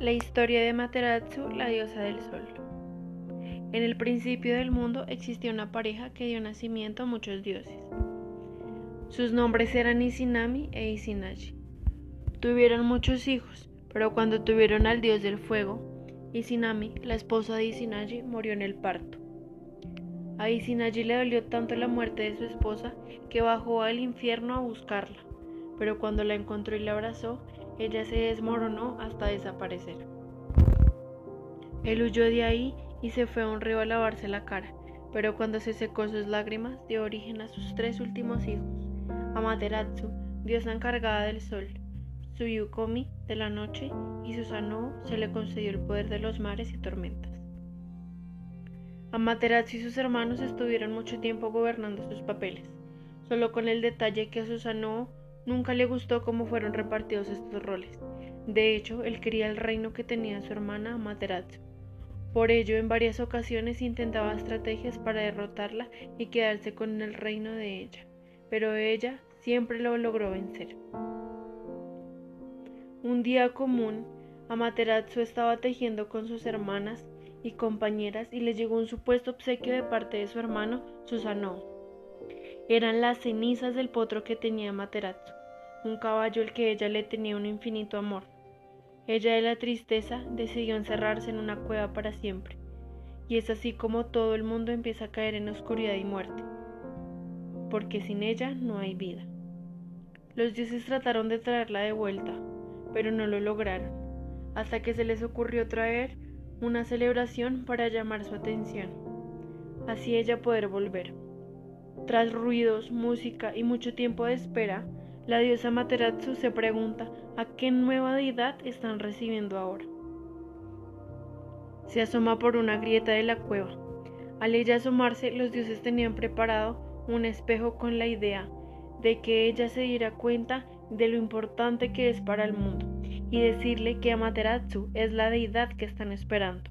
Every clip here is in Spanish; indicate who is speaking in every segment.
Speaker 1: La historia de Materatsu, la diosa del sol. En el principio del mundo existía una pareja que dio nacimiento a muchos dioses. Sus nombres eran Isinami e Isinashi. Tuvieron muchos hijos, pero cuando tuvieron al dios del fuego, Isinami, la esposa de Isinashi, murió en el parto. A Isinashi le dolió tanto la muerte de su esposa que bajó al infierno a buscarla, pero cuando la encontró y la abrazó, ella se desmoronó hasta desaparecer. Él huyó de ahí y se fue a un río a lavarse la cara, pero cuando se secó sus lágrimas dio origen a sus tres últimos hijos, Amaterasu, diosa encargada del sol, Tsuyukomi de la noche y Susanoo se le concedió el poder de los mares y tormentas. Amaterasu y sus hermanos estuvieron mucho tiempo gobernando sus papeles, solo con el detalle que Susanoo Nunca le gustó cómo fueron repartidos estos roles. De hecho, él quería el reino que tenía su hermana Amaterasu. Por ello, en varias ocasiones intentaba estrategias para derrotarla y quedarse con el reino de ella, pero ella siempre lo logró vencer. Un día común, Amaterasu estaba tejiendo con sus hermanas y compañeras y le llegó un supuesto obsequio de parte de su hermano Susanoo eran las cenizas del potro que tenía Materazzo, un caballo al que ella le tenía un infinito amor. Ella de la tristeza decidió encerrarse en una cueva para siempre, y es así como todo el mundo empieza a caer en oscuridad y muerte, porque sin ella no hay vida. Los dioses trataron de traerla de vuelta, pero no lo lograron, hasta que se les ocurrió traer una celebración para llamar su atención, así ella poder volver. Tras ruidos, música y mucho tiempo de espera, la diosa Materatsu se pregunta a qué nueva deidad están recibiendo ahora. Se asoma por una grieta de la cueva. Al ella asomarse, los dioses tenían preparado un espejo con la idea de que ella se diera cuenta de lo importante que es para el mundo y decirle que Amaterasu es la deidad que están esperando.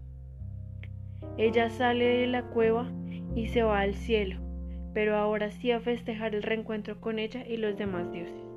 Speaker 1: Ella sale de la cueva y se va al cielo pero ahora sí a festejar el reencuentro con ella y los demás dioses.